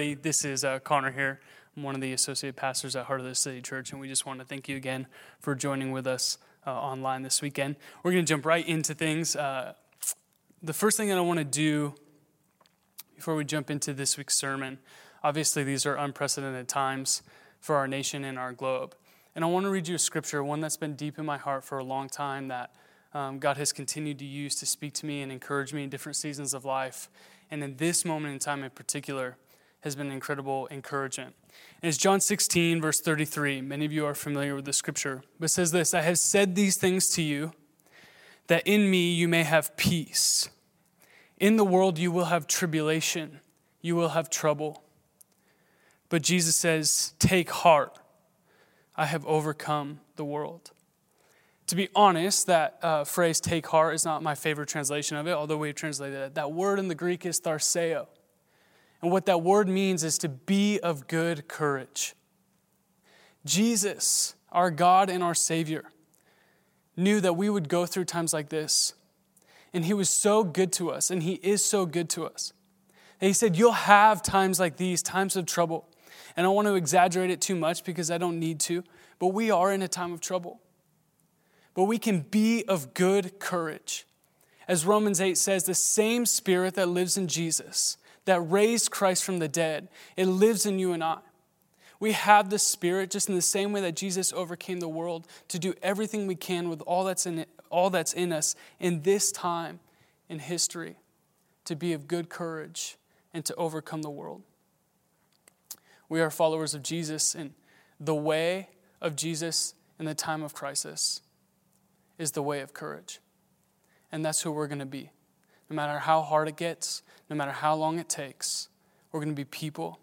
This is uh, Connor here. I'm one of the associate pastors at Heart of the City Church, and we just want to thank you again for joining with us uh, online this weekend. We're going to jump right into things. Uh, the first thing that I want to do before we jump into this week's sermon, obviously, these are unprecedented times for our nation and our globe. And I want to read you a scripture, one that's been deep in my heart for a long time that um, God has continued to use to speak to me and encourage me in different seasons of life. And in this moment in time in particular, has been incredible encouragement. And it's John 16, verse 33. Many of you are familiar with the scripture, but it says this I have said these things to you, that in me you may have peace. In the world you will have tribulation, you will have trouble. But Jesus says, Take heart, I have overcome the world. To be honest, that uh, phrase, take heart, is not my favorite translation of it, although we've translated it. That word in the Greek is tharseo. And what that word means is to be of good courage. Jesus, our God and our Savior, knew that we would go through times like this. And He was so good to us, and He is so good to us. And He said, You'll have times like these, times of trouble. And I don't want to exaggerate it too much because I don't need to, but we are in a time of trouble. But we can be of good courage. As Romans 8 says, the same spirit that lives in Jesus that raised Christ from the dead. It lives in you and I. We have the Spirit just in the same way that Jesus overcame the world to do everything we can with all that's in, it, all that's in us in this time in history to be of good courage and to overcome the world. We are followers of Jesus, and the way of Jesus in the time of crisis is the way of courage. And that's who we're going to be. No matter how hard it gets, no matter how long it takes, we're going to be people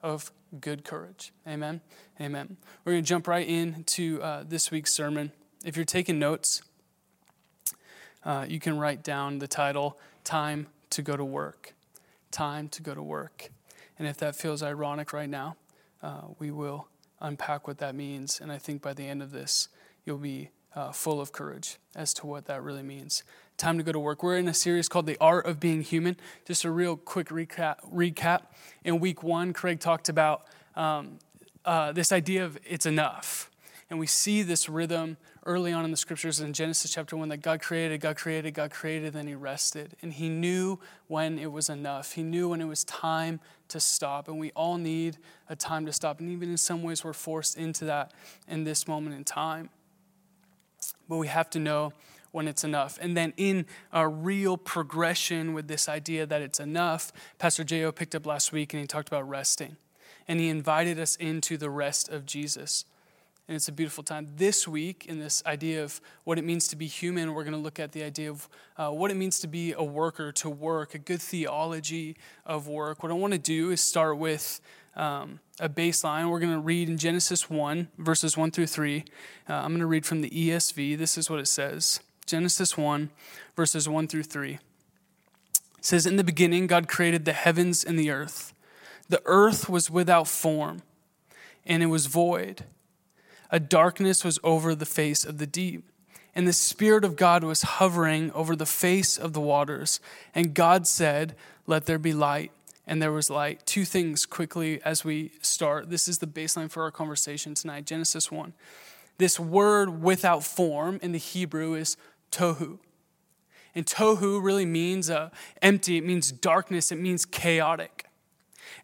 of good courage. Amen. Amen. We're going to jump right into uh, this week's sermon. If you're taking notes, uh, you can write down the title Time to Go to Work. Time to Go to Work. And if that feels ironic right now, uh, we will unpack what that means. And I think by the end of this, you'll be uh, full of courage as to what that really means time to go to work. We're in a series called The Art of Being Human. Just a real quick recap. recap. In week one, Craig talked about um, uh, this idea of it's enough. And we see this rhythm early on in the scriptures in Genesis chapter 1 that God created, God created, God created, then He rested. And He knew when it was enough. He knew when it was time to stop. And we all need a time to stop. And even in some ways, we're forced into that in this moment in time. But we have to know when it's enough. And then in a real progression with this idea that it's enough, Pastor J.O. picked up last week and he talked about resting. And he invited us into the rest of Jesus. And it's a beautiful time. This week, in this idea of what it means to be human, we're going to look at the idea of uh, what it means to be a worker, to work, a good theology of work. What I want to do is start with um, a baseline. We're going to read in Genesis 1, verses 1 through 3. Uh, I'm going to read from the ESV. This is what it says. Genesis 1, verses 1 through 3. It says, In the beginning, God created the heavens and the earth. The earth was without form, and it was void. A darkness was over the face of the deep, and the Spirit of God was hovering over the face of the waters. And God said, Let there be light. And there was light. Two things quickly as we start. This is the baseline for our conversation tonight Genesis 1. This word without form in the Hebrew is tohu. And tohu really means uh, empty, it means darkness, it means chaotic.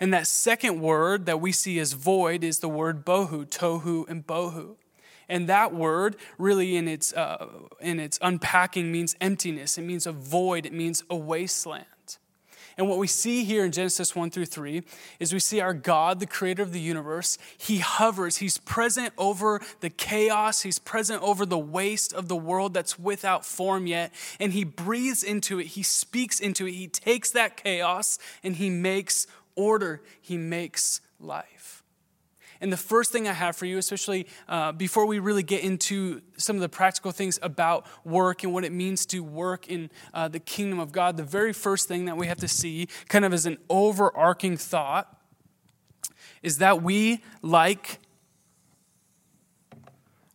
And that second word that we see as void is the word bohu, tohu and bohu. And that word, really, in its, uh, in its unpacking, means emptiness. It means a void. It means a wasteland. And what we see here in Genesis 1 through 3 is we see our God, the creator of the universe, he hovers, he's present over the chaos, he's present over the waste of the world that's without form yet, and he breathes into it, he speaks into it, he takes that chaos and he makes order, he makes life. And the first thing I have for you, especially uh, before we really get into some of the practical things about work and what it means to work in uh, the kingdom of God, the very first thing that we have to see, kind of as an overarching thought, is that we, like,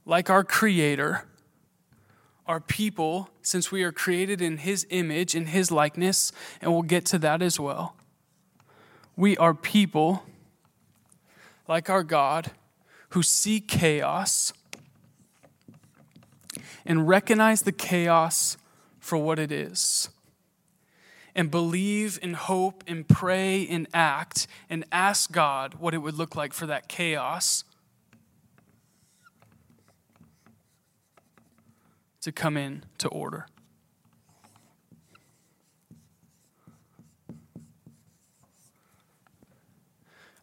like our Creator, our people, since we are created in His image, in His likeness, and we'll get to that as well. We are people like our God who see chaos and recognize the chaos for what it is and believe and hope and pray and act and ask God what it would look like for that chaos to come in to order.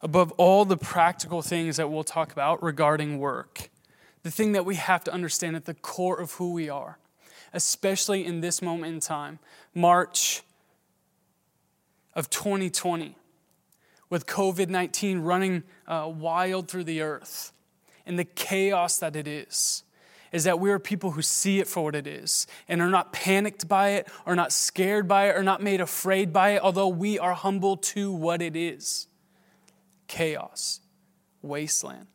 Above all the practical things that we'll talk about regarding work, the thing that we have to understand at the core of who we are, especially in this moment in time, March of 2020, with COVID 19 running uh, wild through the earth and the chaos that it is is that we are people who see it for what it is and are not panicked by it, are not scared by it, are not made afraid by it, although we are humble to what it is chaos, wasteland.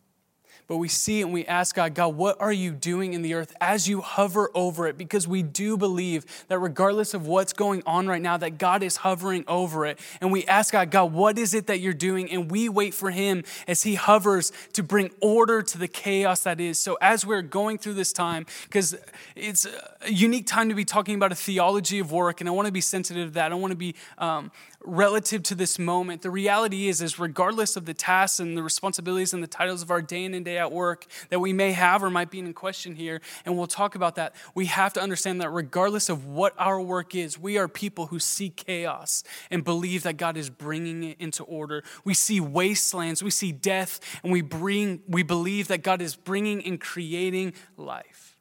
But we see and we ask God, God, what are you doing in the earth as you hover over it? Because we do believe that regardless of what's going on right now, that God is hovering over it. And we ask God, God, what is it that you're doing? And we wait for Him as He hovers to bring order to the chaos that is. So as we're going through this time, because it's a unique time to be talking about a theology of work, and I want to be sensitive to that. I want to be um, relative to this moment. The reality is, is regardless of the tasks and the responsibilities and the titles of our day in and day out work that we may have or might be in question here, and we'll talk about that, we have to understand that regardless of what our work is, we are people who see chaos and believe that God is bringing it into order. We see wastelands, we see death, and we bring, we believe that God is bringing and creating life.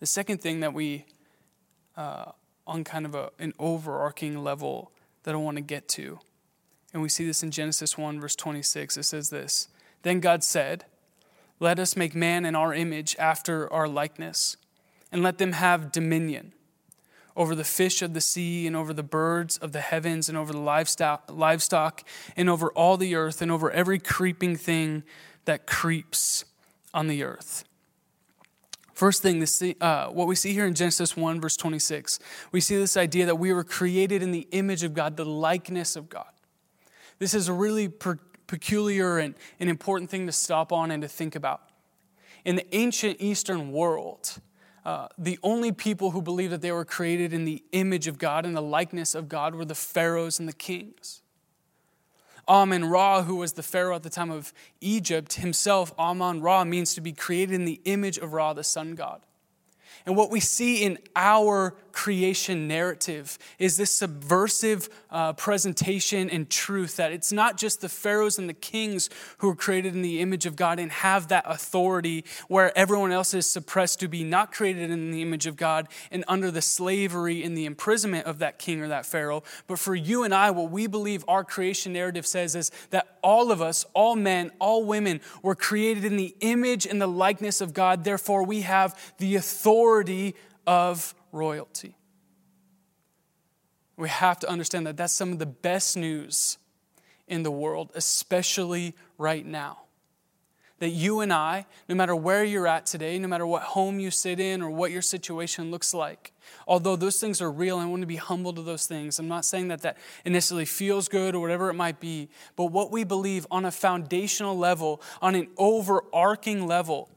The second thing that we uh, on kind of a, an overarching level that I want to get to. And we see this in Genesis 1, verse 26. It says this Then God said, Let us make man in our image after our likeness, and let them have dominion over the fish of the sea, and over the birds of the heavens, and over the livestock, livestock, and over all the earth, and over every creeping thing that creeps on the earth. First thing, this, uh, what we see here in Genesis 1, verse 26, we see this idea that we were created in the image of God, the likeness of God. This is a really per- peculiar and an important thing to stop on and to think about. In the ancient Eastern world, uh, the only people who believed that they were created in the image of God and the likeness of God were the pharaohs and the kings. Amun Ra, who was the Pharaoh at the time of Egypt, himself, Amun Ra, means to be created in the image of Ra, the sun god. And what we see in our creation narrative is this subversive uh, presentation and truth that it's not just the pharaohs and the kings who are created in the image of God and have that authority where everyone else is suppressed to be not created in the image of God and under the slavery and the imprisonment of that king or that pharaoh. But for you and I, what we believe our creation narrative says is that all of us, all men, all women, were created in the image and the likeness of God. Therefore, we have the authority of royalty. We have to understand that that's some of the best news in the world, especially right now. That you and I, no matter where you're at today, no matter what home you sit in or what your situation looks like, although those things are real, I want to be humble to those things. I'm not saying that that initially feels good or whatever it might be, but what we believe on a foundational level, on an overarching level,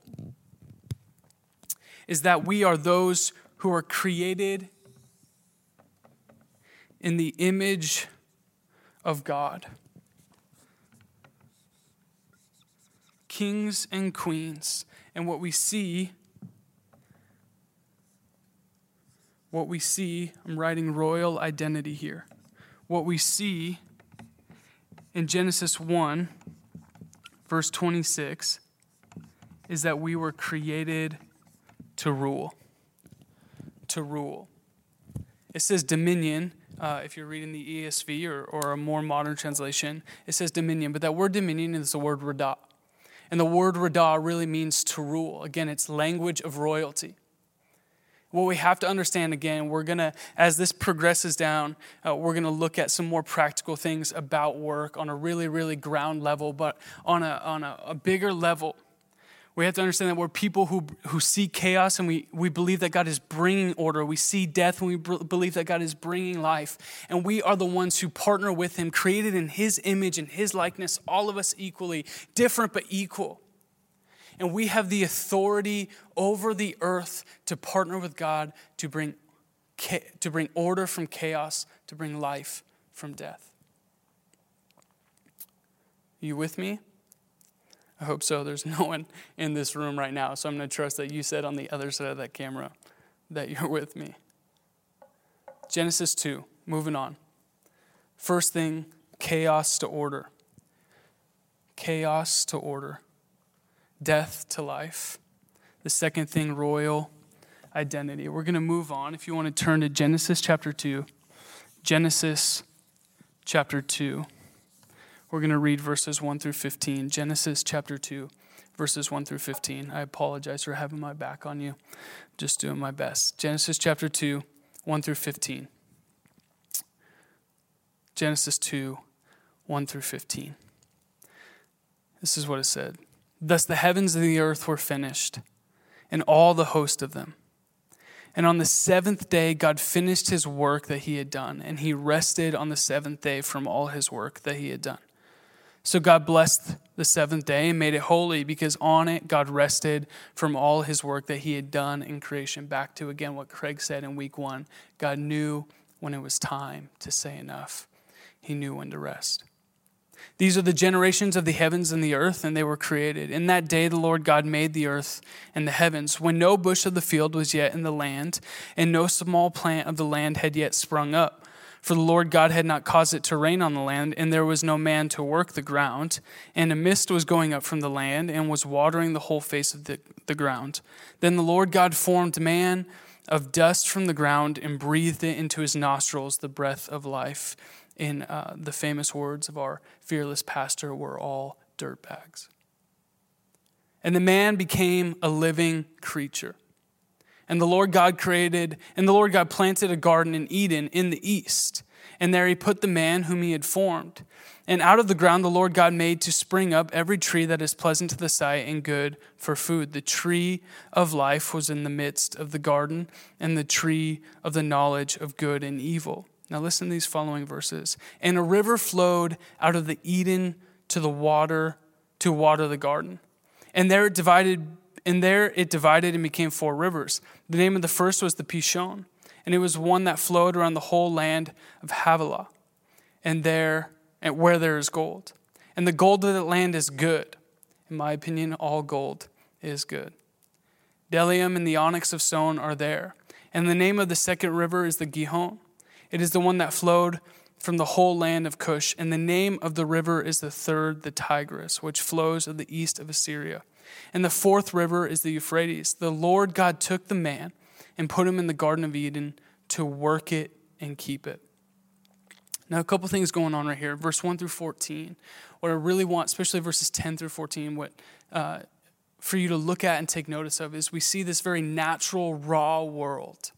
is that we are those who are created in the image of God. Kings and queens. And what we see, what we see, I'm writing royal identity here. What we see in Genesis 1, verse 26, is that we were created to rule to rule. It says dominion. Uh, if you're reading the ESV or, or a more modern translation, it says dominion, but that word dominion is the word radah. And the word radah really means to rule. Again, it's language of royalty. What we have to understand again, we're going to, as this progresses down, uh, we're going to look at some more practical things about work on a really, really ground level, but on a, on a, a bigger level We have to understand that we're people who, who see chaos and we, we believe that God is bringing order. We see death and we believe that God is bringing life. And we are the ones who partner with Him, created in His image and His likeness, all of us equally, different but equal. And we have the authority over the earth to partner with God to bring, to bring order from chaos, to bring life from death. Are you with me? I hope so. There's no one in this room right now, so I'm going to trust that you said on the other side of that camera that you're with me. Genesis 2, moving on. First thing, chaos to order. Chaos to order. Death to life. The second thing, royal identity. We're going to move on. If you want to turn to Genesis chapter 2. Genesis chapter 2. We're going to read verses 1 through 15. Genesis chapter 2, verses 1 through 15. I apologize for having my back on you. Just doing my best. Genesis chapter 2, 1 through 15. Genesis 2, 1 through 15. This is what it said Thus the heavens and the earth were finished, and all the host of them. And on the seventh day, God finished his work that he had done, and he rested on the seventh day from all his work that he had done. So God blessed the seventh day and made it holy because on it God rested from all his work that he had done in creation. Back to again what Craig said in week one God knew when it was time to say enough, he knew when to rest. These are the generations of the heavens and the earth, and they were created. In that day, the Lord God made the earth and the heavens, when no bush of the field was yet in the land, and no small plant of the land had yet sprung up for the Lord God had not caused it to rain on the land, and there was no man to work the ground. And a mist was going up from the land, and was watering the whole face of the, the ground. Then the Lord God formed man of dust from the ground, and breathed it into his nostrils the breath of life. In uh, the famous words of our fearless pastor, we're all dirtbags. And the man became a living creature. And the Lord God created, and the Lord God planted a garden in Eden in the east. And there he put the man whom he had formed. And out of the ground the Lord God made to spring up every tree that is pleasant to the sight and good for food. The tree of life was in the midst of the garden, and the tree of the knowledge of good and evil. Now listen to these following verses. And a river flowed out of the Eden to the water to water the garden. And there it divided and there it divided and became four rivers. The name of the first was the Pishon, and it was one that flowed around the whole land of Havilah, and there, and where there is gold. And the gold of that land is good. In my opinion, all gold is good. Bdellium and the onyx of stone are there. And the name of the second river is the Gihon. It is the one that flowed from the whole land of Cush. And the name of the river is the third, the Tigris, which flows of the east of Assyria. And the fourth river is the Euphrates. The Lord God took the man and put him in the Garden of Eden to work it and keep it. Now, a couple things going on right here. Verse 1 through 14. What I really want, especially verses 10 through 14, what uh, for you to look at and take notice of is we see this very natural, raw world.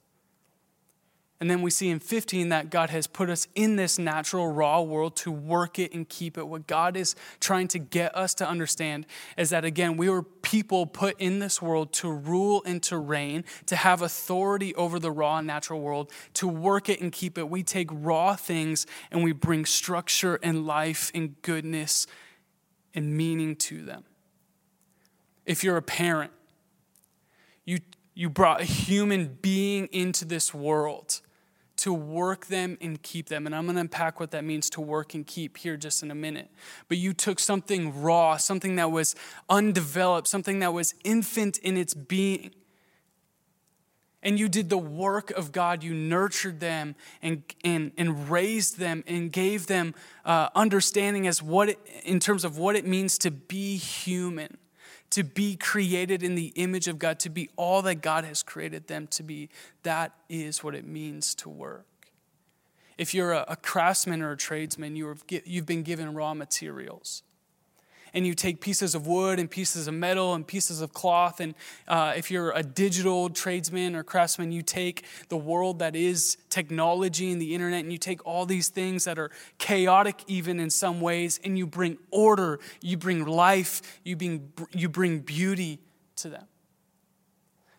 And then we see in 15 that God has put us in this natural, raw world to work it and keep it. What God is trying to get us to understand is that, again, we were people put in this world to rule and to reign, to have authority over the raw natural world, to work it and keep it. We take raw things and we bring structure and life and goodness and meaning to them. If you're a parent, you, you brought a human being into this world to work them and keep them. And I'm going to unpack what that means to work and keep here just in a minute. But you took something raw, something that was undeveloped, something that was infant in its being. And you did the work of God. You nurtured them and, and, and raised them and gave them uh, understanding as what it, in terms of what it means to be human to be created in the image of God, to be all that God has created them to be. That is what it means to work. If you're a, craftsman or a tradesman, you you've been given raw materials and you take pieces of wood and pieces of metal and pieces of cloth. And uh, if you're a digital tradesman or craftsman, you take the world that is technology and the internet, and you take all these things that are chaotic, even in some ways, and you bring order, you bring life, you bring, you bring beauty to them.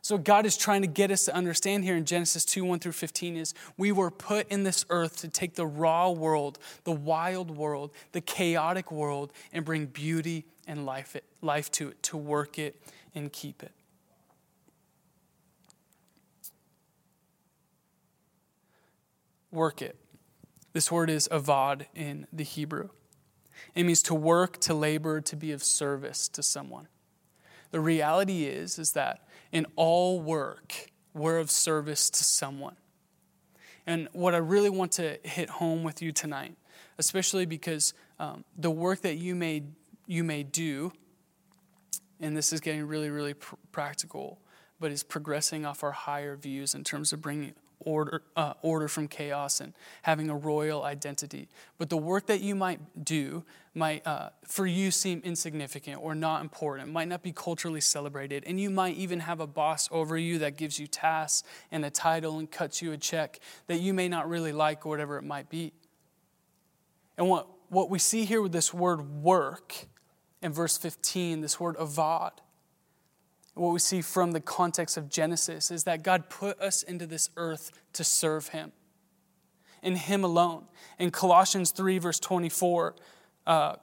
So, God is trying to get us to understand here in Genesis 2 1 through 15 is we were put in this earth to take the raw world, the wild world, the chaotic world, and bring beauty and life, it, life to it, to work it and keep it. Work it. This word is avad in the Hebrew. It means to work, to labor, to be of service to someone. The reality is, is that in all work, we're of service to someone. And what I really want to hit home with you tonight, especially because um, the work that you may, you may do, and this is getting really, really pr- practical, but is progressing off our higher views in terms of bringing order, uh, order from chaos and having a royal identity. But the work that you might do might, uh, for you, seem insignificant or not important, might not be culturally celebrated. And you might even have a boss over you that gives you tasks and a title and cuts you a check that you may not really like or whatever it might be. And what, what we see here with this word work in verse 15, this word avad, what we see from the context of Genesis is that God put us into this earth to serve Him, in Him alone. In Colossians 3, verse 24, uh,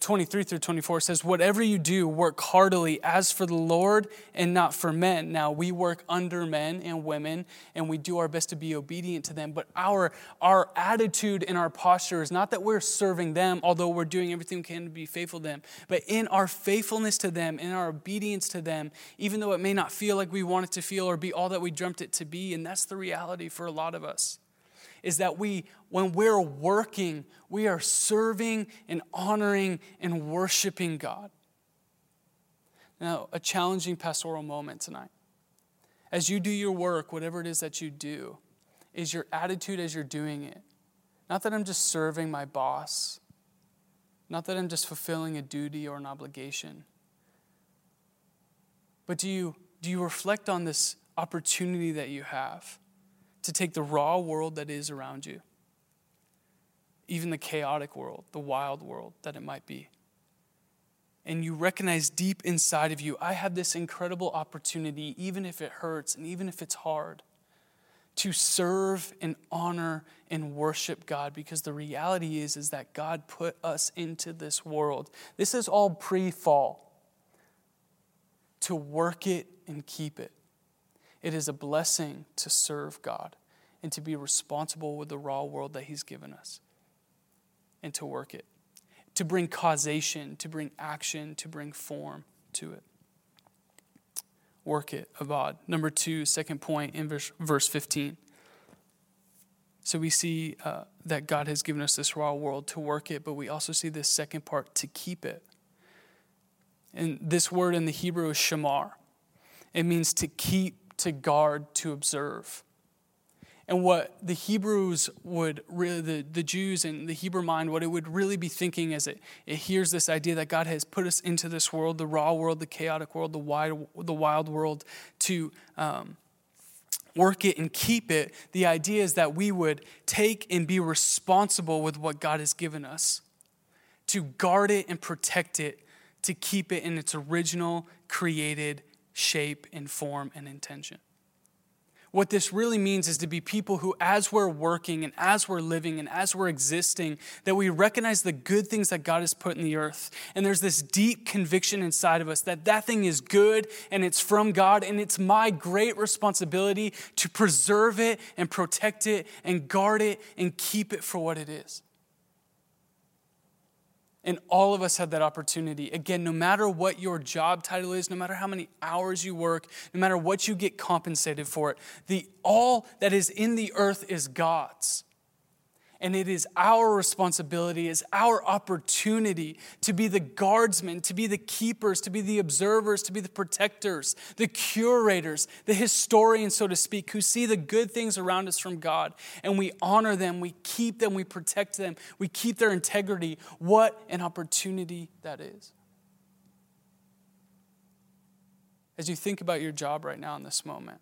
23 through 24 says, Whatever you do, work heartily as for the Lord and not for men. Now, we work under men and women, and we do our best to be obedient to them. But our, our attitude and our posture is not that we're serving them, although we're doing everything we can to be faithful to them. But in our faithfulness to them, in our obedience to them, even though it may not feel like we want it to feel or be all that we dreamt it to be, and that's the reality for a lot of us is that we, when we're working, we are serving and honoring and worshiping God. Now, a challenging pastoral moment tonight. As you do your work, whatever it is that you do, is your attitude as you're doing it. Not that I'm just serving my boss, not that I'm just fulfilling a duty or an obligation, but do you, do you reflect on this opportunity that you have? To take the raw world that is around you, even the chaotic world, the wild world that it might be, and you recognize deep inside of you, I have this incredible opportunity, even if it hurts and even if it's hard, to serve and honor and worship God because the reality is is that God put us into this world. This is all pre-fall. To work it and keep it. It is a blessing to serve God and to be responsible with the raw world that He's given us and to work it, to bring causation, to bring action, to bring form to it. Work it, avad. Number two, second point in verse, verse 15. So we see uh, that God has given us this raw world to work it, but we also see this second part to keep it. And this word in the Hebrew is shamar. It means to keep to guard, to observe. And what the Hebrews would really, the, the Jews and the Hebrew mind, what it would really be thinking as it, it hears this idea that God has put us into this world, the raw world, the chaotic world, the wild, the wild world, to um, work it and keep it. The idea is that we would take and be responsible with what God has given us, to guard it and protect it, to keep it in its original created shape and form and intention. What this really means is to be people who, as we're working and as we're living and as we're existing, that we recognize the good things that God has put in the earth. And there's this deep conviction inside of us that that thing is good and it's from God. And it's my great responsibility to preserve it and protect it and guard it and keep it for what it is. And all of us have that opportunity. Again, no matter what your job title is, no matter how many hours you work, no matter what you get compensated for it, the all that is in the earth is God's. And it is our responsibility, is our opportunity to be the guardsmen, to be the keepers, to be the observers, to be the protectors, the curators, the historians, so to speak, who see the good things around us from God. And we honor them, we keep them, we protect them, we keep their integrity. What an opportunity that is. As you think about your job right now in this moment,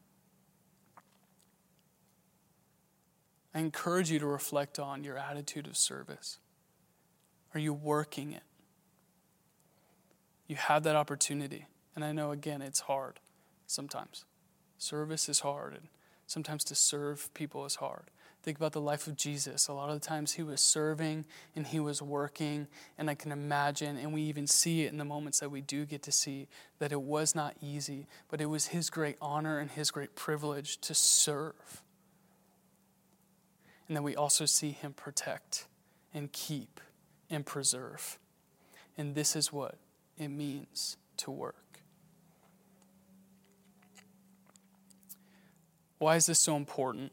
I encourage you to reflect on your attitude of service. Are you working it? You have that opportunity. And I know, again, it's hard sometimes. Service is hard, and sometimes to serve people is hard. Think about the life of Jesus. A lot of the times he was serving and he was working, and I can imagine, and we even see it in the moments that we do get to see, that it was not easy, but it was his great honor and his great privilege to serve. And then we also see him protect and keep and preserve. And this is what it means to work. Why is this so important?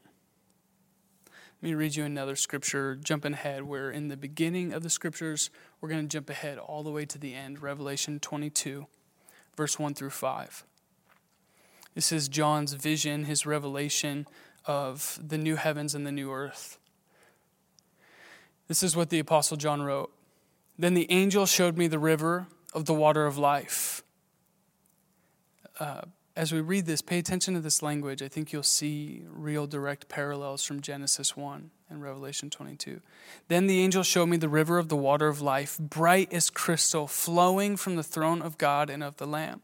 Let me read you another scripture, jumping ahead, where in the beginning of the scriptures, we're going to jump ahead all the way to the end, Revelation 22, verse 1 through 5. This is John's vision, his revelation of the new heavens and the new earth. This is what the Apostle John wrote Then the angel showed me the river of the water of life. Uh, as we read this, pay attention to this language. I think you'll see real direct parallels from Genesis 1 and Revelation 22. Then the angel showed me the river of the water of life, bright as crystal, flowing from the throne of God and of the Lamb.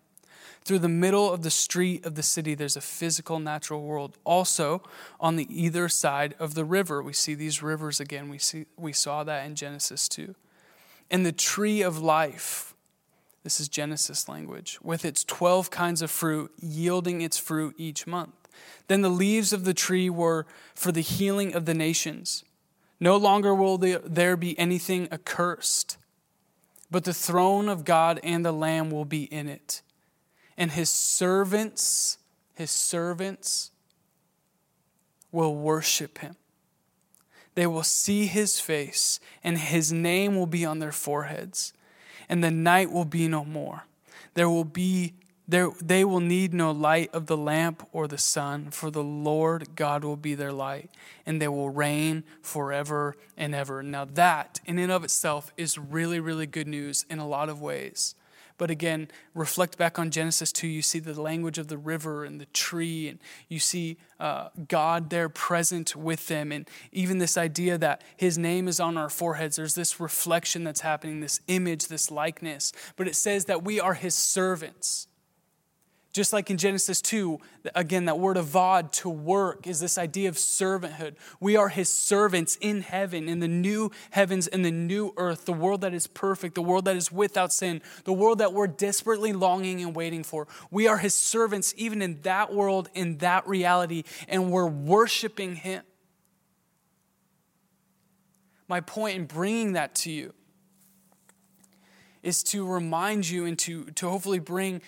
Through the middle of the street of the city, there's a physical, natural world. Also, on the either side of the river, we see these rivers again. We, see, we saw that in Genesis 2. And the tree of life, this is Genesis language, with its 12 kinds of fruit, yielding its fruit each month. Then the leaves of the tree were for the healing of the nations. No longer will there be anything accursed, but the throne of God and the Lamb will be in it. And his servants, his servants will worship him. They will see his face, and his name will be on their foreheads and the night will be no more. There will be there, they will need no light of the lamp or the sun, for the Lord God will be their light, and they will reign forever and ever. Now, that in and of itself is really, really good news in a lot of ways. But again, reflect back on Genesis 2. You see the language of the river and the tree, and you see uh, God there present with them. And even this idea that His name is on our foreheads, there's this reflection that's happening, this image, this likeness. But it says that we are His servants. Just like in Genesis 2, again, that word avad, to work, is this idea of servanthood. We are his servants in heaven, in the new heavens and the new earth, the world that is perfect, the world that is without sin, the world that we're desperately longing and waiting for. We are his servants even in that world, in that reality, and we're worshiping him. My point in bringing that to you is to remind you and to, to hopefully bring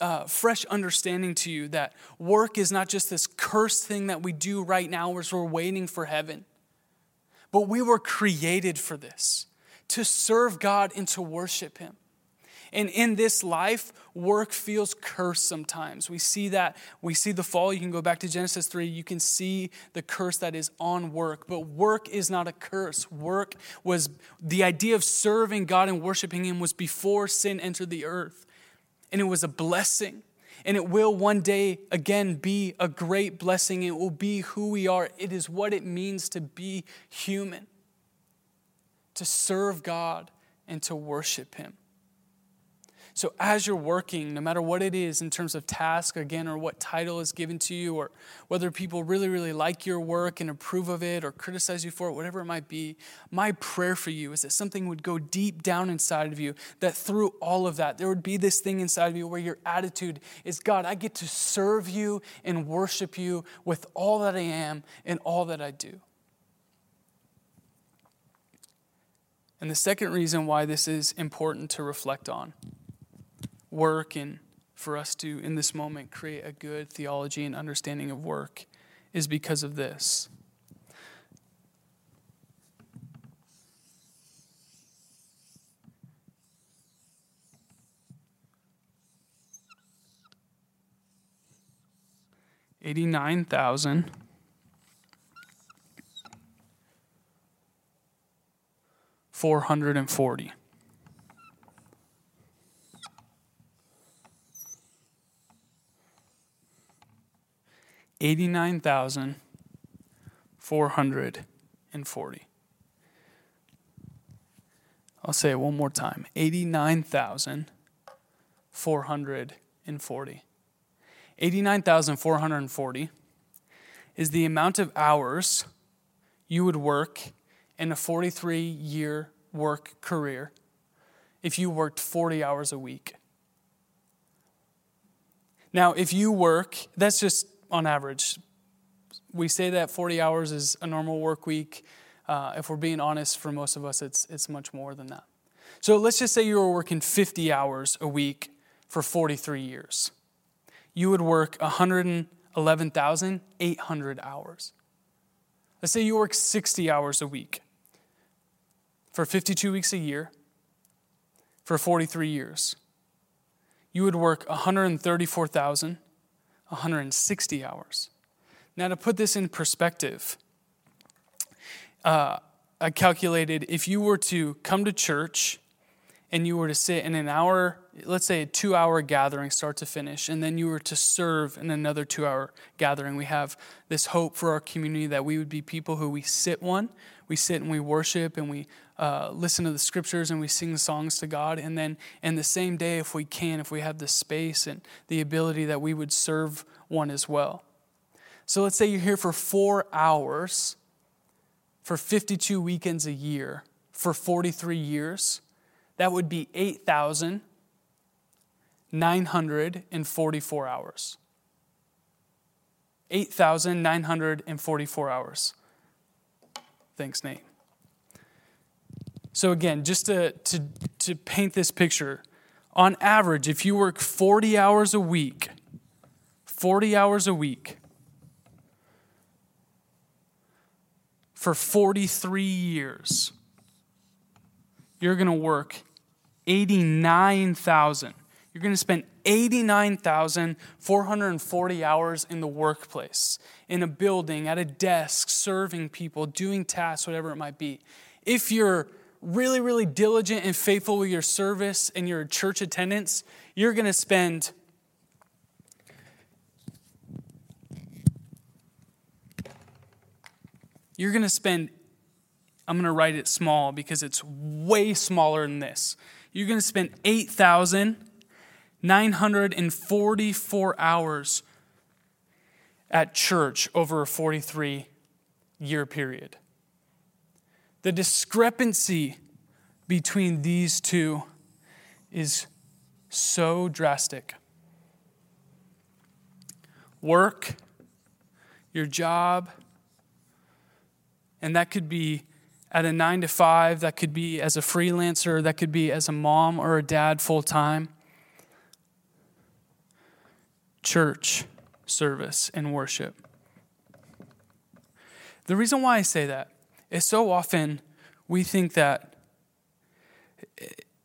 uh, fresh understanding to you that work is not just this cursed thing that we do right now as we're waiting for heaven, but we were created for this to serve God and to worship Him. And in this life, work feels cursed sometimes. We see that. We see the fall. You can go back to Genesis 3. You can see the curse that is on work. But work is not a curse. Work was the idea of serving God and worshiping Him was before sin entered the earth. And it was a blessing. And it will one day again be a great blessing. It will be who we are. It is what it means to be human, to serve God and to worship Him. So, as you're working, no matter what it is in terms of task, again, or what title is given to you, or whether people really, really like your work and approve of it or criticize you for it, whatever it might be, my prayer for you is that something would go deep down inside of you, that through all of that, there would be this thing inside of you where your attitude is God, I get to serve you and worship you with all that I am and all that I do. And the second reason why this is important to reflect on work and for us to, in this moment, create a good theology and understanding of work is because of this. Eighty-nine thousand four hundred and forty. 89,440. I'll say it one more time 89,440. 89,440 is the amount of hours you would work in a 43 year work career if you worked 40 hours a week. Now, if you work, that's just on average. We say that 40 hours is a normal work week. Uh, if we're being honest, for most of us, it's, it's much more than that. So let's just say you were working 50 hours a week for 43 years. You would work 111,800 hours. Let's say you work 60 hours a week for 52 weeks a year for 43 years. You would work 134,160 hours. Now, to put this in perspective, uh, I calculated if you were to come to church and you were to sit in an hour, let's say a two hour gathering, start to finish, and then you were to serve in another two hour gathering, we have this hope for our community that we would be people who we sit one, we sit and we worship and we uh, listen to the scriptures and we sing songs to God. And then in the same day, if we can, if we have the space and the ability, that we would serve one as well. So let's say you're here for four hours for 52 weekends a year for 43 years. That would be 8,944 hours. 8,944 hours. Thanks, Nate. So, again, just to, to, to paint this picture, on average, if you work 40 hours a week, 40 hours a week, for 43 years, you're going to work 89,000. You're going to spend 89,440 hours in the workplace, in a building, at a desk, serving people, doing tasks, whatever it might be. If you're really, really diligent and faithful with your service and your church attendance, you're going to spend you're going to spend I'm going to write it small because it's way smaller than this. You're going to spend 8,944 hours at church over a 43 year period. The discrepancy between these two is so drastic. Work, your job, and that could be at a nine to five, that could be as a freelancer, that could be as a mom or a dad full time. Church service and worship. The reason why I say that is so often we think that,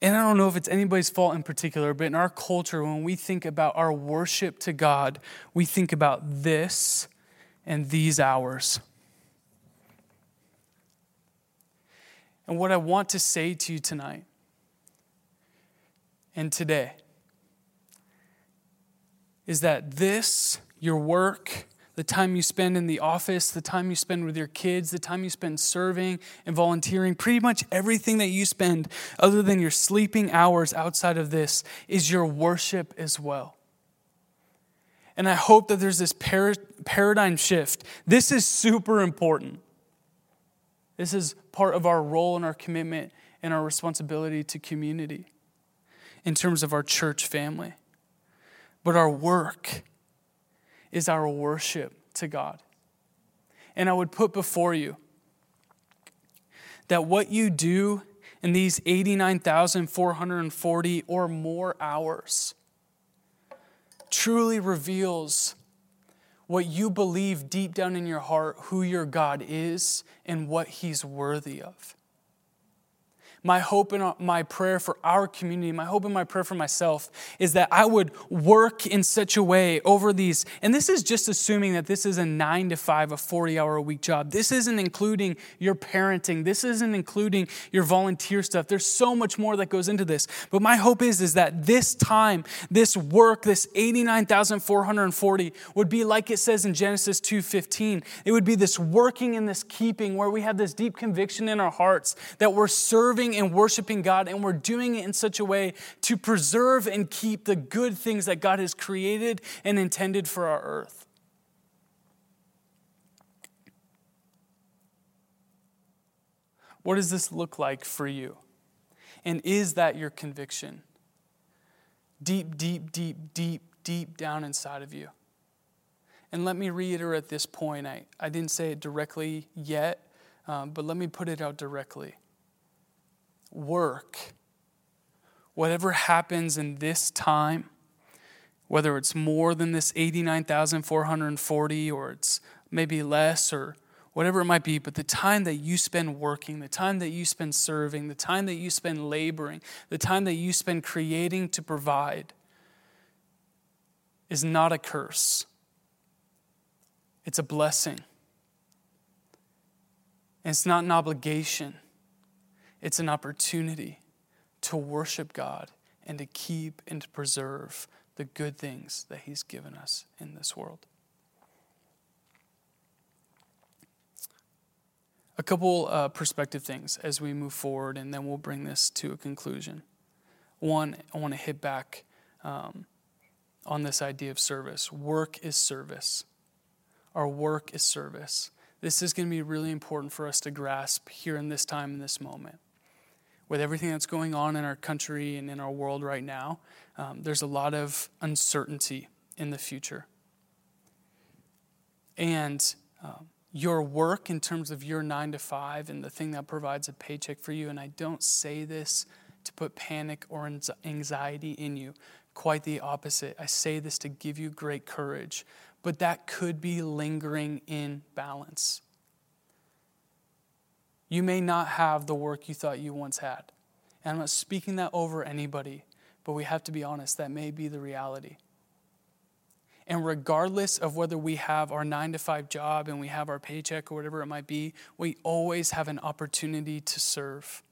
and I don't know if it's anybody's fault in particular, but in our culture, when we think about our worship to God, we think about this and these hours. And what I want to say to you tonight and today is that this, your work, the time you spend in the office, the time you spend with your kids, the time you spend serving and volunteering, pretty much everything that you spend, other than your sleeping hours outside of this, is your worship as well. And I hope that there's this paradigm shift. This is super important. This is part of our role and our commitment and our responsibility to community in terms of our church family. But our work is our worship to God. And I would put before you that what you do in these 89,440 or more hours truly reveals what you believe deep down in your heart who your God is and what He's worthy of my hope and uh, my prayer for our community, my hope and my prayer for myself is that I would work in such a way over these. And this is just assuming that this is a nine to five, a 40 hour a week job. This isn't including your parenting. This isn't including your volunteer stuff. There's so much more that goes into this. But my hope is, is that this time, this work, this 89,440 would be like it says in Genesis 2.15. It would be this working and this keeping where we have this deep conviction in our hearts that we're serving and worshiping God, and we're doing it in such a way to preserve and keep the good things that God has created and intended for our earth. What does this look like for you? And is that your conviction? Deep, deep, deep, deep, deep down inside of you. And let me reiterate this point. I, I didn't say it directly yet, um, but let me put it out directly. Work. Whatever happens in this time, whether it's more than this 89,440 or it's maybe less or whatever it might be, but the time that you spend working, the time that you spend serving, the time that you spend laboring, the time that you spend creating to provide is not a curse. It's a blessing. And it's not an obligation, it's an opportunity to worship God and to keep and to preserve the good things that He's given us in this world. A couple uh, perspective things as we move forward, and then we'll bring this to a conclusion. One, I want to hit back um, on this idea of service. Work is service. Our work is service. This is going to be really important for us to grasp here in this time, in this moment. With everything that's going on in our country and in our world right now, um, there's a lot of uncertainty in the future. And um, your work, in terms of your nine to five and the thing that provides a paycheck for you, and I don't say this to put panic or anxiety in you, quite the opposite. I say this to give you great courage but that could be lingering in balance. You may not have the work you thought you once had. And I'm not speaking that over anybody, but we have to be honest, that may be the reality. And regardless of whether we have our nine to five job and we have our paycheck or whatever it might be, we always have an opportunity to serve.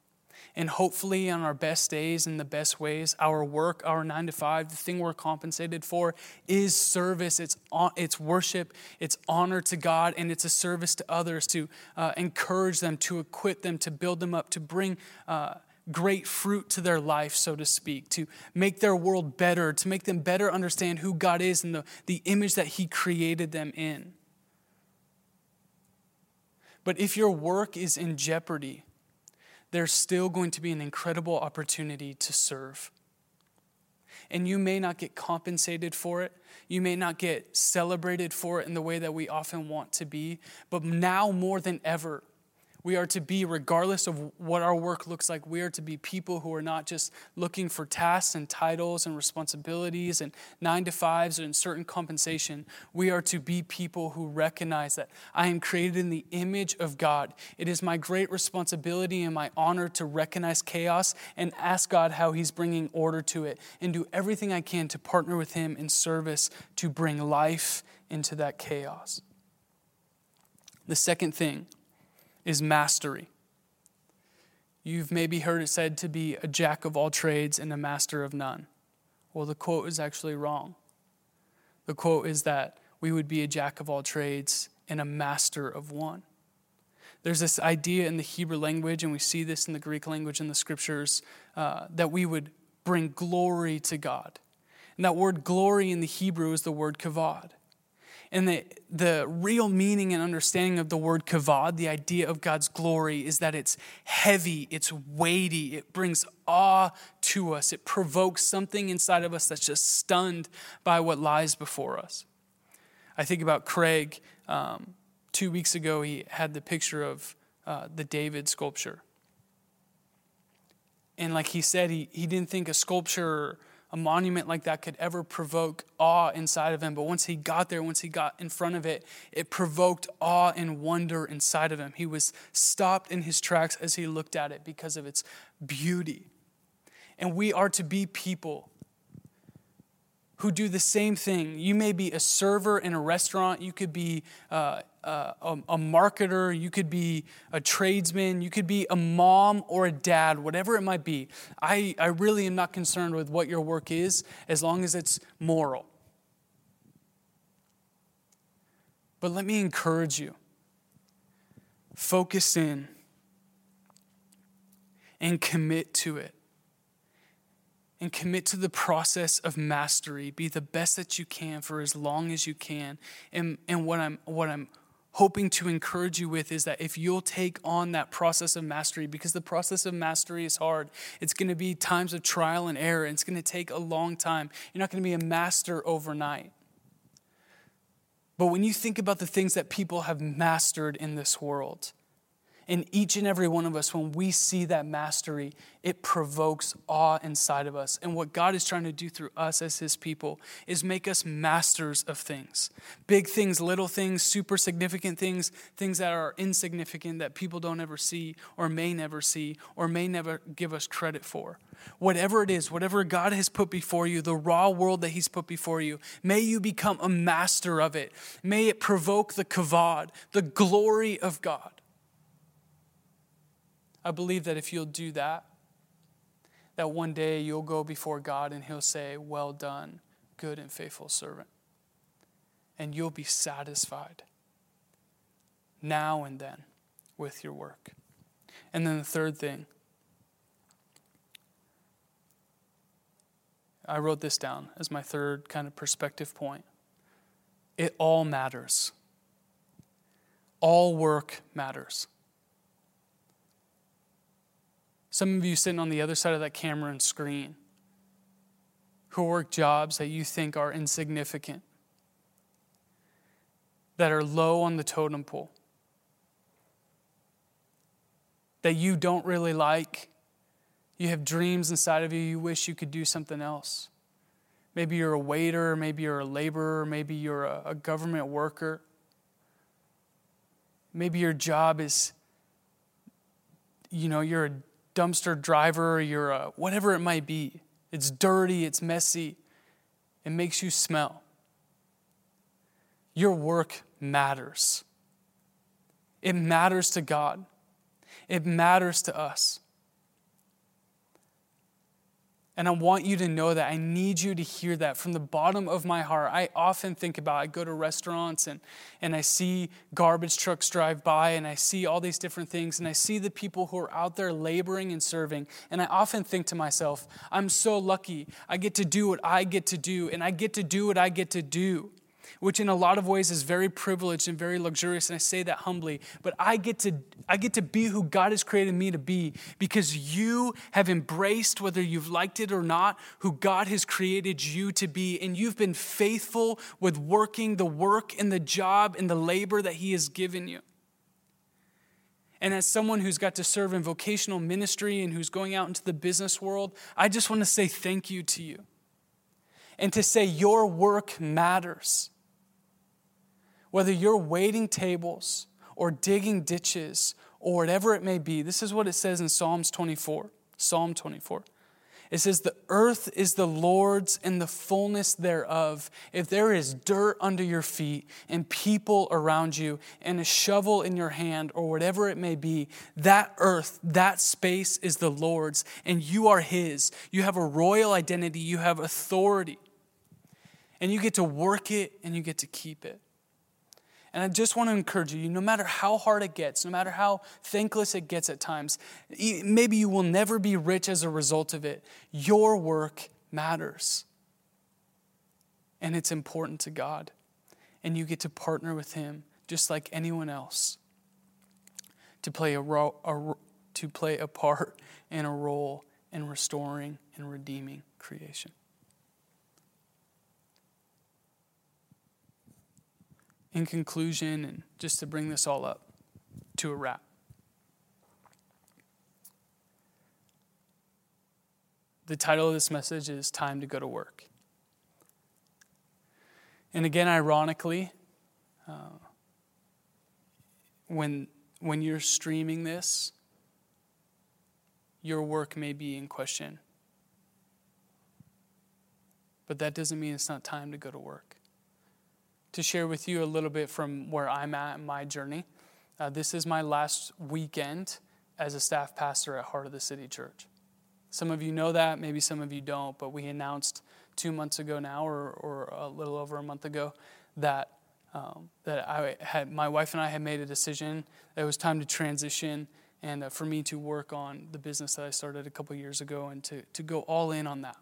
And hopefully, on our best days and the best ways, our work, our nine to five, the thing we're compensated for is service. It's, it's worship, it's honor to God, and it's a service to others to uh, encourage them, to equip them, to build them up, to bring. Uh, great fruit to their life, so to speak, to make their world better, to make them better understand who God is and the, the image that He created them in. But if your work is in jeopardy, there's still going to be an incredible opportunity to serve. And you may not get compensated for it. You may not get celebrated for it in the way that we often want to be. But now more than ever, we are to be, regardless of what our work looks like, we are to be people who are not just looking for tasks and titles and responsibilities and nine to fives and certain compensation. We are to be people who recognize that I am created in the image of God. It is my great responsibility and my honor to recognize chaos and ask God how He's bringing order to it and do everything I can to partner with Him in service to bring life into that chaos. The second thing is mastery. You've maybe heard it said to be a jack of all trades and a master of none. Well, the quote is actually wrong. The quote is that we would be a jack of all trades and a master of one. There's this idea in the Hebrew language, and we see this in the Greek language in the scriptures, uh, that we would bring glory to God. And that word glory in the Hebrew is the word kavod. And the, the real meaning and understanding of the word kavod, the idea of God's glory, is that it's heavy, it's weighty, it brings awe to us, it provokes something inside of us that's just stunned by what lies before us. I think about Craig. Um, two weeks ago, he had the picture of uh, the David sculpture. And like he said, he, he didn't think a sculpture a monument like that could ever provoke awe inside of him. But once he got there, once he got in front of it, it provoked awe and wonder inside of him. He was stopped in his tracks as he looked at it because of its beauty. And we are to be people who do the same thing. You may be a server in a restaurant, you could be uh, uh, a, a marketer, you could be a tradesman, you could be a mom or a dad, whatever it might be. I, I really am not concerned with what your work is as long as it's moral. But let me encourage you focus in and commit to it. And commit to the process of mastery. Be the best that you can for as long as you can. And, and what, I'm, what I'm hoping to encourage you with is that if you'll take on that process of mastery, because the process of mastery is hard, it's going to be times of trial and error, and it's going to take a long time. You're not going to be a master overnight. But when you think about the things that people have mastered in this world, in each and every one of us, when we see that mastery, it provokes awe inside of us. And what God is trying to do through us as His people is make us masters of things big things, little things, super significant things, things that are insignificant that people don't ever see, or may never see, or may never give us credit for. Whatever it is, whatever God has put before you, the raw world that He's put before you, may you become a master of it. May it provoke the kavod, the glory of God. I believe that if you'll do that, that one day you'll go before God and He'll say, Well done, good and faithful servant. And you'll be satisfied now and then with your work. And then the third thing, I wrote this down as my third kind of perspective point. It all matters. All work matters. Some of you sitting on the other side of that camera and screen who work jobs that you think are insignificant, that are low on the totem pole, that you don't really like. You have dreams inside of you, you wish you could do something else. Maybe you're a waiter, maybe you're a laborer, maybe you're a, a government worker. Maybe your job is, you know, you're a dumpster driver, you're a whatever it might be. It's dirty, it's messy, it makes you smell. Your work matters. It matters to God, it matters to us. And I want you to know that. I need you to hear that from the bottom of my heart. I often think about, I go to restaurants and, and I see garbage trucks drive by and I see all these different things and I see the people who are out there laboring and serving. And I often think to myself, I'm so lucky. I get to do what I get to do and I get to do what I get to do which in a lot of ways is very privileged and very luxurious and i say that humbly but i get to i get to be who god has created me to be because you have embraced whether you've liked it or not who god has created you to be and you've been faithful with working the work and the job and the labor that he has given you and as someone who's got to serve in vocational ministry and who's going out into the business world, I just want to say thank you to you. And to say your work matters. Whether you're waiting tables or digging ditches or whatever it may be, this is what it says in Psalms 24. Psalm 24. It says, The earth is the Lord's and the fullness thereof. If there is dirt under your feet and people around you and a shovel in your hand or whatever it may be, that earth, that space is the Lord's and you are His. You have a royal identity, you have authority, and you get to work it and you get to keep it. And I just want to encourage you, no matter how hard it gets, no matter how thankless it gets at times, maybe you will never be rich as a result of it. Your work matters. And it's important to God. And you get to partner with Him just like anyone else to play a, ro- a, to play a part and a role in restoring and redeeming creation. In conclusion, and just to bring this all up to a wrap, the title of this message is Time to Go to Work. And again, ironically, uh, when, when you're streaming this, your work may be in question. But that doesn't mean it's not time to go to work to share with you a little bit from where I'm at in my journey. Uh, this is my last weekend as a staff pastor at Heart of the City Church. Some of you know that, maybe some of you don't, but we announced two months ago now, or, or a little over a month ago, that um, that I had my wife and I had made a decision that it was time to transition and uh, for me to work on the business that I started a couple years ago and to, to go all in on that.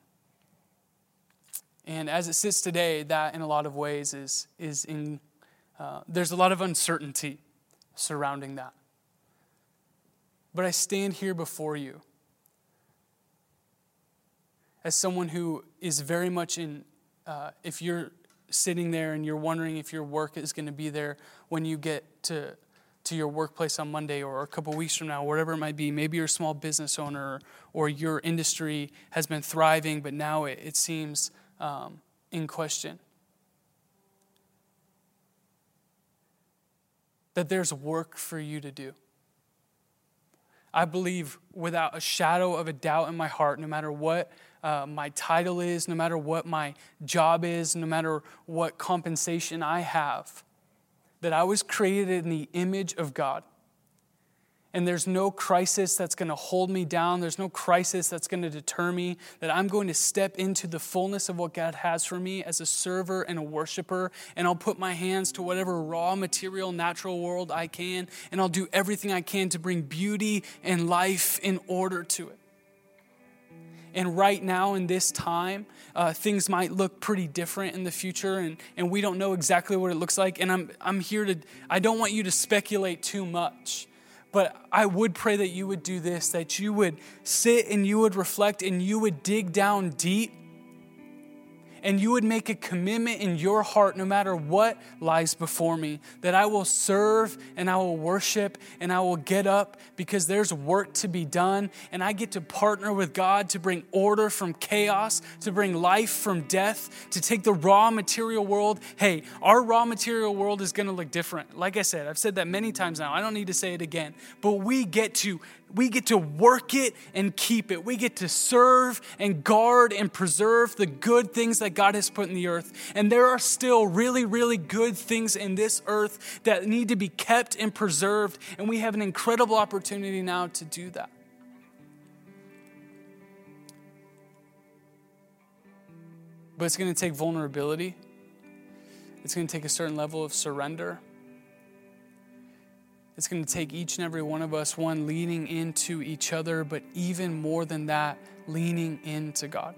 And as it sits today, that in a lot of ways is, is in, uh, there's a lot of uncertainty surrounding that. But I stand here before you as someone who is very much in, uh, if you're sitting there and you're wondering if your work is going to be there when you get to to your workplace on Monday or a couple weeks from now, whatever it might be. Maybe you're a small business owner or your industry has been thriving, but now it, it seems um, in question. That there's work for you to do. I believe without a shadow of a doubt in my heart, no matter what uh, my title is, no matter what my job is, no matter what compensation I have, that I was created in the image of God and there's no crisis that's going to hold me down. There's no crisis that's going to deter me. That I'm going to step into the fullness of what God has for me as a server and a worshiper. And I'll put my hands to whatever raw material, natural world I can. And I'll do everything I can to bring beauty and life in order to it. And right now, in this time, uh, things might look pretty different in the future, and, and we don't know exactly what it looks like. And I'm, I'm here to, I don't want you to speculate too much. But I would pray that you would do this, that you would sit and you would reflect and you would dig down deep and you would make a commitment in your heart, no matter what lies before me, that I will serve and I will worship and I will get up because there's work to be done. And I get to partner with God to bring order from chaos, to bring life from death, to take the raw material world. Hey, our raw material world is going to look different. Like I said, I've said that many times now. I don't need to say it again. But we get to we get to work it and keep it. We get to serve and guard and preserve the good things that God has put in the earth. And there are still really, really good things in this earth that need to be kept and preserved. And we have an incredible opportunity now to do that. But it's going to take vulnerability, it's going to take a certain level of surrender. It's going to take each and every one of us, one, leaning into each other, but even more than that, leaning into God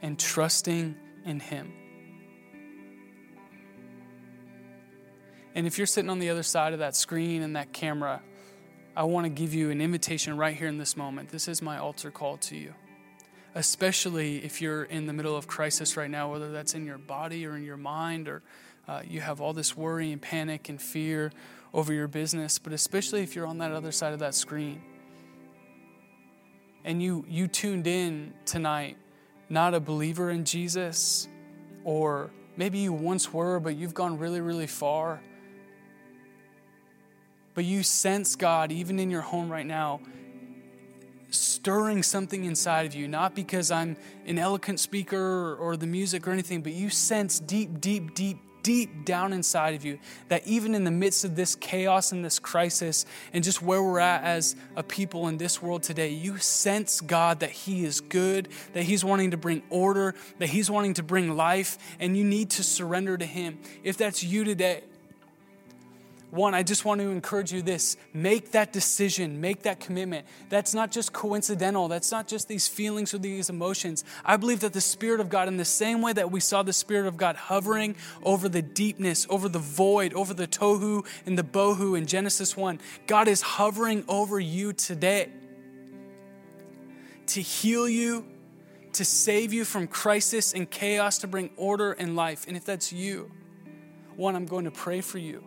and trusting in Him. And if you're sitting on the other side of that screen and that camera, I want to give you an invitation right here in this moment. This is my altar call to you. Especially if you're in the middle of crisis right now, whether that's in your body or in your mind, or uh, you have all this worry and panic and fear over your business, but especially if you're on that other side of that screen and you, you tuned in tonight, not a believer in Jesus, or maybe you once were, but you've gone really, really far. But you sense God, even in your home right now, stirring something inside of you, not because I'm an eloquent speaker or, the music or anything, but you sense deep, deep, deep deep down inside of you that even in the midst of this chaos and this crisis and just where we're at as a people in this world today, you sense God that He is good, that He's wanting to bring order, that He's wanting to bring life, and you need to surrender to Him. If that's you today, one, I just want to encourage you this make that decision, make that commitment. That's not just coincidental, that's not just these feelings or these emotions. I believe that the Spirit of God, in the same way that we saw the Spirit of God hovering over the deepness, over the void, over the tohu and the bohu in Genesis 1, God is hovering over you today to heal you, to save you from crisis and chaos, to bring order and life. And if that's you, one, I'm going to pray for you.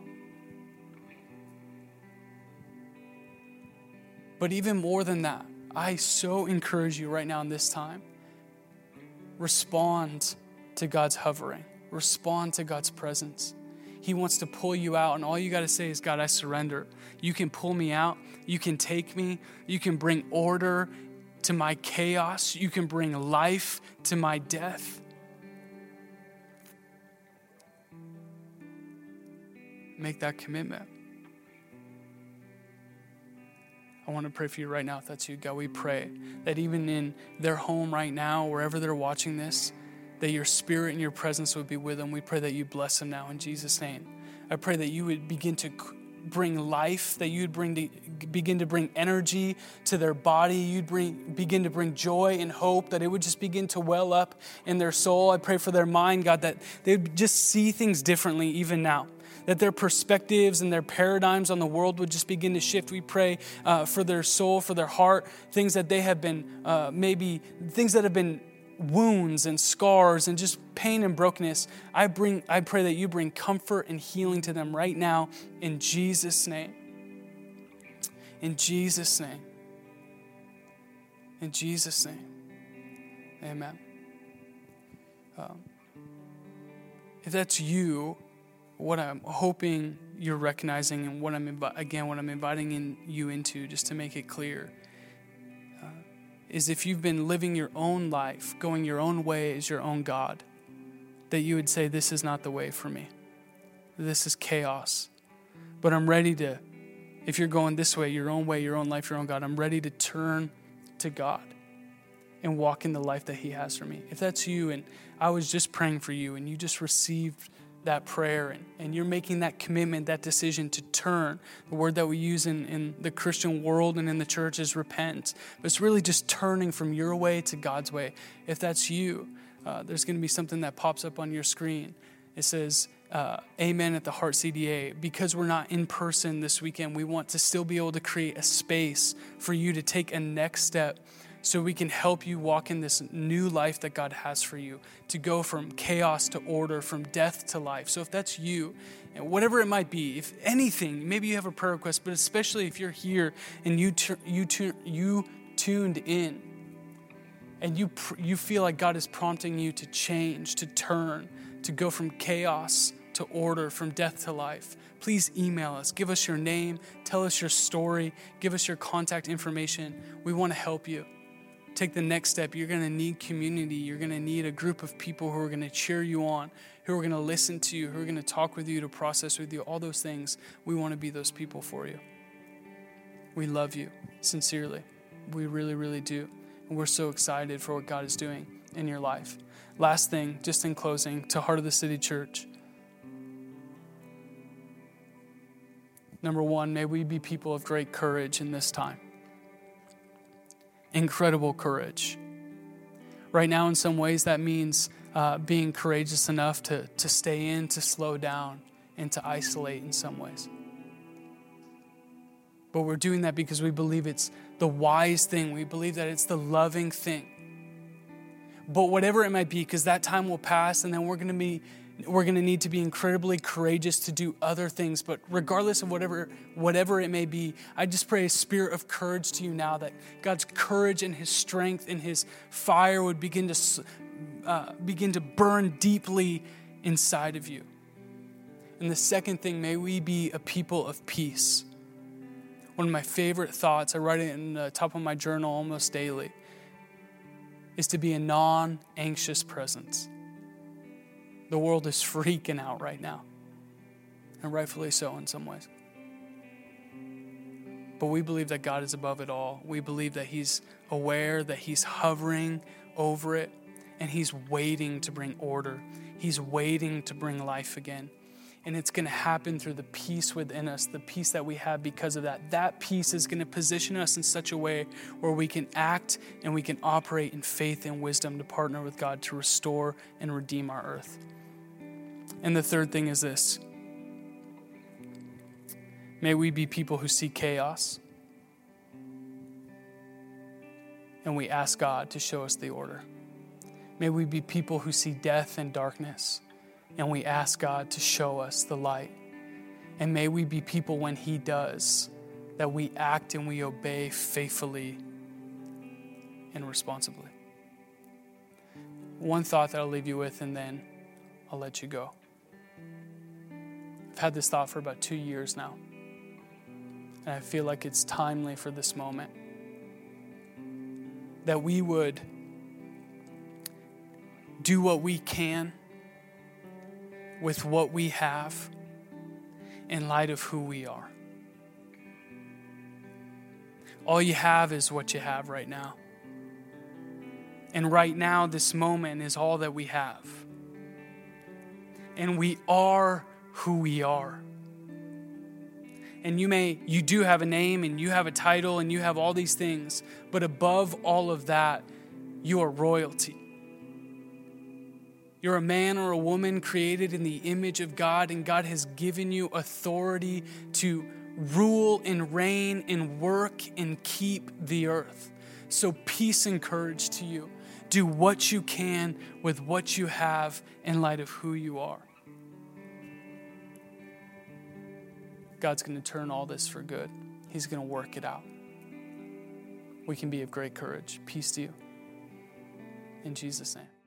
But even more than that, I so encourage you right now in this time respond to God's hovering, respond to God's presence. He wants to pull you out, and all you got to say is, God, I surrender. You can pull me out. You can take me. You can bring order to my chaos. You can bring life to my death. Make that commitment. I want to pray for you right now if that's you. God, we pray that even in their home right now, wherever they're watching this, that your spirit and your presence would be with them. We pray that you bless them now in Jesus' name. I pray that you would begin to bring life, that you'd bring to, begin to bring energy to their body, you'd bring, begin to bring joy and hope, that it would just begin to well up in their soul. I pray for their mind, God, that they'd just see things differently even now that their perspectives and their paradigms on the world would just begin to shift. We pray uh, for their soul, for their heart, things that they have been uh, maybe things that have been wounds and scars and just pain and brokenness. I bring I pray that you bring comfort and healing to them right now in Jesus name. In Jesus name. In Jesus name. Amen. Um, if that's you, what I'm hoping you're recognizing and what I'm invi- again what I'm inviting in you into just to make it clear uh, is if you've been living your own life, going your own way as your own God, that you would say this is not the way for me. This is chaos. But I'm ready to if you're going this way, your own way, your own life, your own God, I'm ready to turn to God and walk in the life that He has for me. If that's you and I was just praying for you and you just received that prayer and, and you're making that commitment, that decision to turn. The word that we use in, in the Christian world and in the church is repent. But it's really just turning from your way to God's way. If that's you, uh, there's going to be something that pops up on your screen. It says, uh, Amen at the Heart CDA. Because we're not in person this weekend, we want to still be able to create a space for you to take a next step so we can help you walk in this new life that God has for you to go from chaos to order, from death to life. So if that's you, and whatever it might be, if anything, maybe you have a prayer request, but especially if you're here and you you you tuned in and you you feel like God is prompting you to change, to turn, to go from chaos to order, from death to life, please email us. Give us your name, tell us your story, give us your contact information. We want to help you take the next step, you're going to need community. You're going to need a group of people who are going to cheer you on, who are going to listen to you, who are going to talk with you, to process with you, all those things. We want to be those people for you. We love you sincerely. We really, really do. And we're so excited for what God is doing in your life. Last thing, just in closing, to Heart of the City Church. Number one, may we be people of great courage in this time incredible courage. Right now, in some ways, that means uh, being courageous enough to, to stay in, to slow down, and to isolate in some ways. But we're doing that because we believe it's the wise thing. We believe that it's the loving thing. But whatever it might be, because that time will pass and then we're going to be we're going to need to be incredibly courageous to do other things but regardless of whatever whatever it may be i just pray a spirit of courage to you now that god's courage and his strength and his fire would begin to uh, begin to burn deeply inside of you. And the second thing may we be a people of peace. One of my favorite thoughts i write it in the top of my journal almost daily is to be a non-anxious presence the world is freaking out right now, and rightfully so in some ways. But we believe that God is above it all. We believe that He's aware, that He's hovering over it, and He's waiting to bring order. He's waiting to bring life again. And it's going to happen through the peace within us, the peace that we have because of that. That peace is going to position us in such a way where we can act and we can operate in faith and wisdom to partner with God to restore and redeem our earth. And the third thing is this may we be people who see chaos and we ask God to show us the order. May we be people who see death and darkness and we ask God to show us the light. And may we be people when He does that we act and we obey faithfully and responsibly. One thought that I'll leave you with, and then I'll let you go. I've had this thought for about two years now. And I feel like it's timely for this moment. That we would do what we can with what we have in light of who we are. All you have is what you have right now. And right now, this moment is all that we have. And we are who we are. and you may you do have a name and you have a title and you have all these things, but above all of that, you are royalty. You're a man or a woman created in the image of God, and God has given you authority to rule and reign and work and keep the earth. So, peace and courage to you. Do what you can with what you have in light of who you are. God's going to turn all this for good, He's going to work it out. We can be of great courage. Peace to you. In Jesus' name.